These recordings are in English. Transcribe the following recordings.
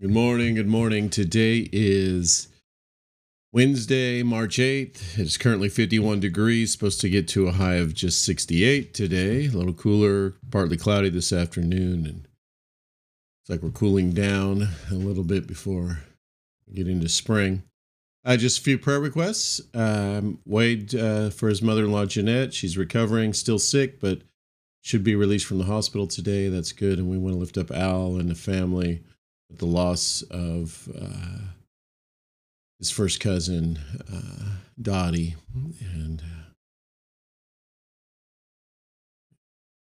Good morning. Good morning. Today is Wednesday, March 8th. It's currently 51 degrees, supposed to get to a high of just 68 today. A little cooler, partly cloudy this afternoon. And it's like we're cooling down a little bit before we get into spring. Uh, just a few prayer requests. Um, Wade uh, for his mother in law, Jeanette. She's recovering, still sick, but should be released from the hospital today. That's good. And we want to lift up Al and the family the loss of uh, his first cousin, uh, Dottie. And uh,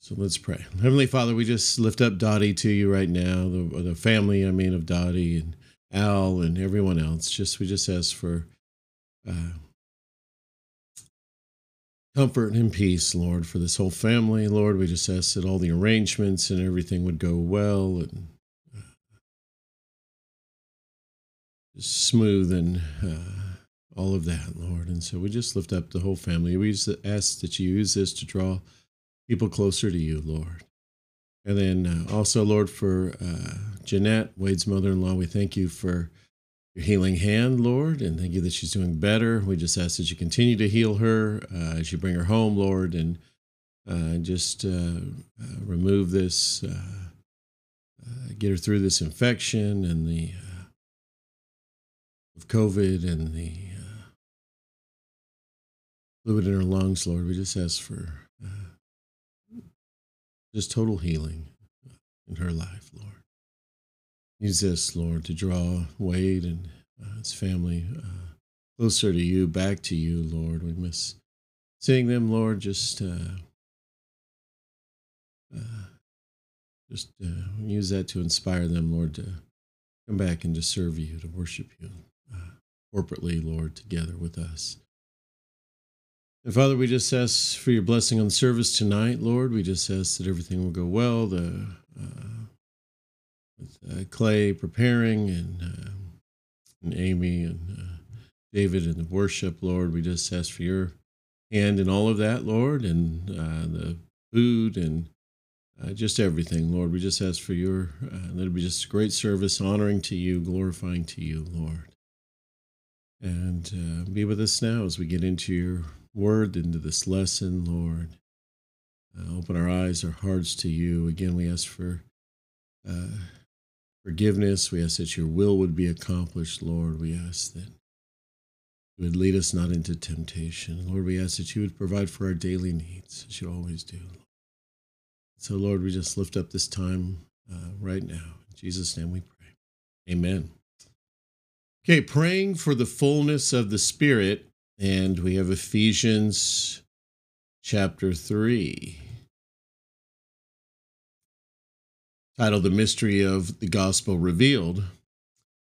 so let's pray. Heavenly Father, we just lift up Dottie to you right now, the, the family, I mean, of Dottie and Al and everyone else. Just We just ask for. Uh, comfort and peace, Lord, for this whole family. Lord, we just ask that all the arrangements and everything would go well and smooth and uh, all of that, Lord. And so we just lift up the whole family. We just ask that you use this to draw people closer to you, Lord. And then uh, also, Lord, for uh, Jeanette, Wade's mother in law, we thank you for your healing hand, Lord, and thank you that she's doing better. We just ask that you continue to heal her uh, as you bring her home, Lord, and uh, just uh, uh, remove this, get her through this infection and the of COVID and the uh, fluid in her lungs, Lord, we just ask for uh, just total healing in her life, Lord. Use this, Lord, to draw Wade and uh, his family uh, closer to you, back to you, Lord. We miss seeing them, Lord. Just, uh, uh, just use that to inspire them, Lord, to come back and to serve you, to worship you corporately, Lord, together with us. And Father, we just ask for your blessing on the service tonight, Lord. We just ask that everything will go well. The uh, with uh, Clay preparing and uh, and Amy and uh, David and the worship, Lord. We just ask for your hand in all of that, Lord, and uh, the food and uh, just everything, Lord. We just ask for your that it be just a great service, honoring to you, glorifying to you, Lord. And uh, be with us now as we get into your word, into this lesson, Lord. Uh, open our eyes, our hearts to you. Again, we ask for uh, forgiveness. We ask that your will would be accomplished, Lord. We ask that you would lead us not into temptation. Lord, we ask that you would provide for our daily needs, as you always do. So, Lord, we just lift up this time uh, right now. In Jesus' name we pray. Amen. Okay, praying for the fullness of the Spirit, and we have Ephesians chapter 3, titled The Mystery of the Gospel Revealed.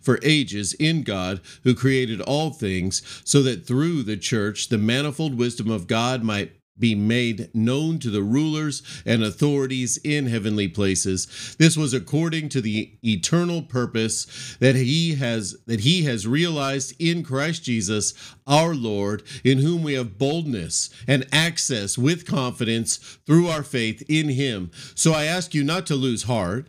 for ages in God who created all things, so that through the church the manifold wisdom of God might be made known to the rulers and authorities in heavenly places. This was according to the eternal purpose that he has that he has realized in Christ Jesus our Lord in whom we have boldness and access with confidence through our faith in him. So i ask you not to lose heart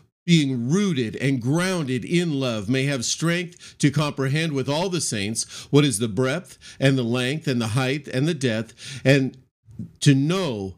being rooted and grounded in love, may have strength to comprehend with all the saints what is the breadth and the length and the height and the depth, and to know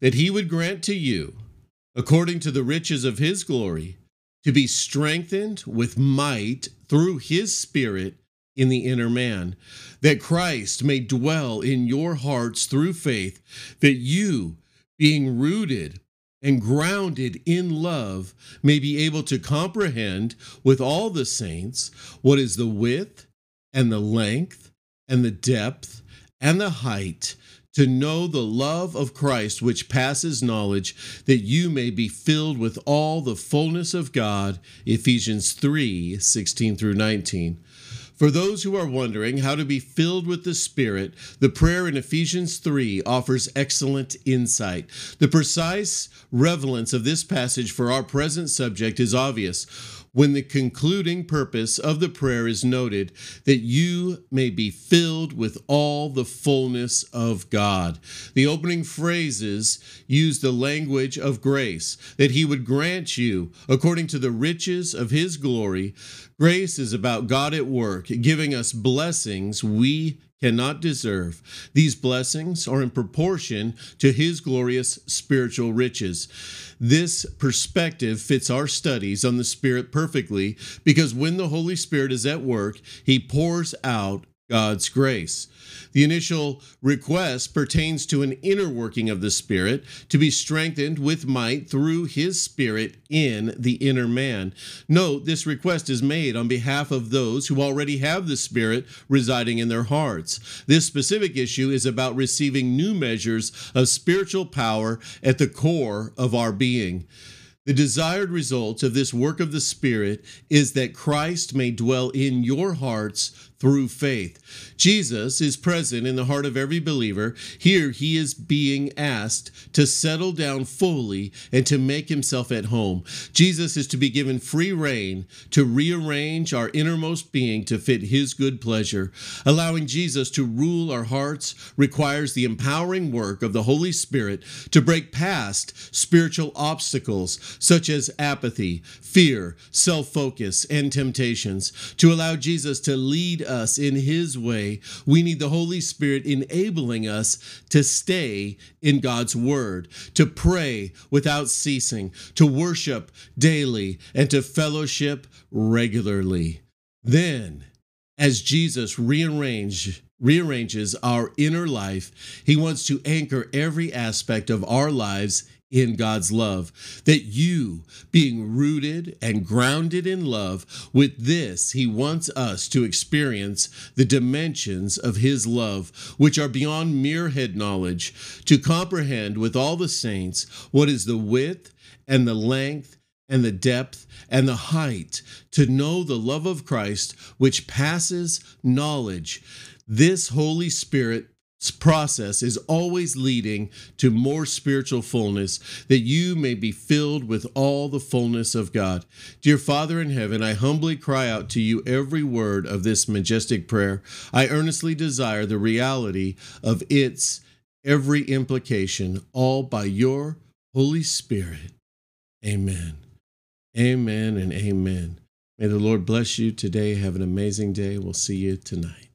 that he would grant to you, according to the riches of his glory, to be strengthened with might through his Spirit in the inner man, that Christ may dwell in your hearts through faith, that you, being rooted and grounded in love, may be able to comprehend with all the saints what is the width and the length and the depth and the height to know the love of Christ which passes knowledge, that you may be filled with all the fullness of God. Ephesians 3 16 through 19. For those who are wondering how to be filled with the Spirit, the prayer in Ephesians 3 offers excellent insight. The precise relevance of this passage for our present subject is obvious when the concluding purpose of the prayer is noted that you may be filled with all the fullness of God. The opening phrases use the language of grace, that He would grant you, according to the riches of His glory. Grace is about God at work, giving us blessings we cannot deserve. These blessings are in proportion to his glorious spiritual riches. This perspective fits our studies on the Spirit perfectly because when the Holy Spirit is at work, he pours out God's grace. The initial request pertains to an inner working of the Spirit to be strengthened with might through His Spirit in the inner man. Note, this request is made on behalf of those who already have the Spirit residing in their hearts. This specific issue is about receiving new measures of spiritual power at the core of our being. The desired result of this work of the Spirit is that Christ may dwell in your hearts through faith. Jesus is present in the heart of every believer. Here he is being asked to settle down fully and to make himself at home. Jesus is to be given free rein to rearrange our innermost being to fit his good pleasure. Allowing Jesus to rule our hearts requires the empowering work of the Holy Spirit to break past spiritual obstacles such as apathy, fear, self focus, and temptations. To allow Jesus to lead us in His way, we need the Holy Spirit enabling us to stay in God's Word, to pray without ceasing, to worship daily, and to fellowship regularly. Then, as Jesus rearrange, rearranges our inner life, He wants to anchor every aspect of our lives in God's love. That you, being rooted and grounded in love, with this, He wants us to experience the dimensions of His love, which are beyond mere head knowledge, to comprehend with all the saints what is the width and the length and the depth and the height, to know the love of Christ, which passes knowledge. This Holy Spirit process is always leading to more spiritual fullness, that you may be filled with all the fullness of God. Dear Father in heaven, I humbly cry out to you every word of this majestic prayer. I earnestly desire the reality of its every implication, all by your Holy Spirit. Amen. Amen and amen. May the Lord bless you today. Have an amazing day. We'll see you tonight.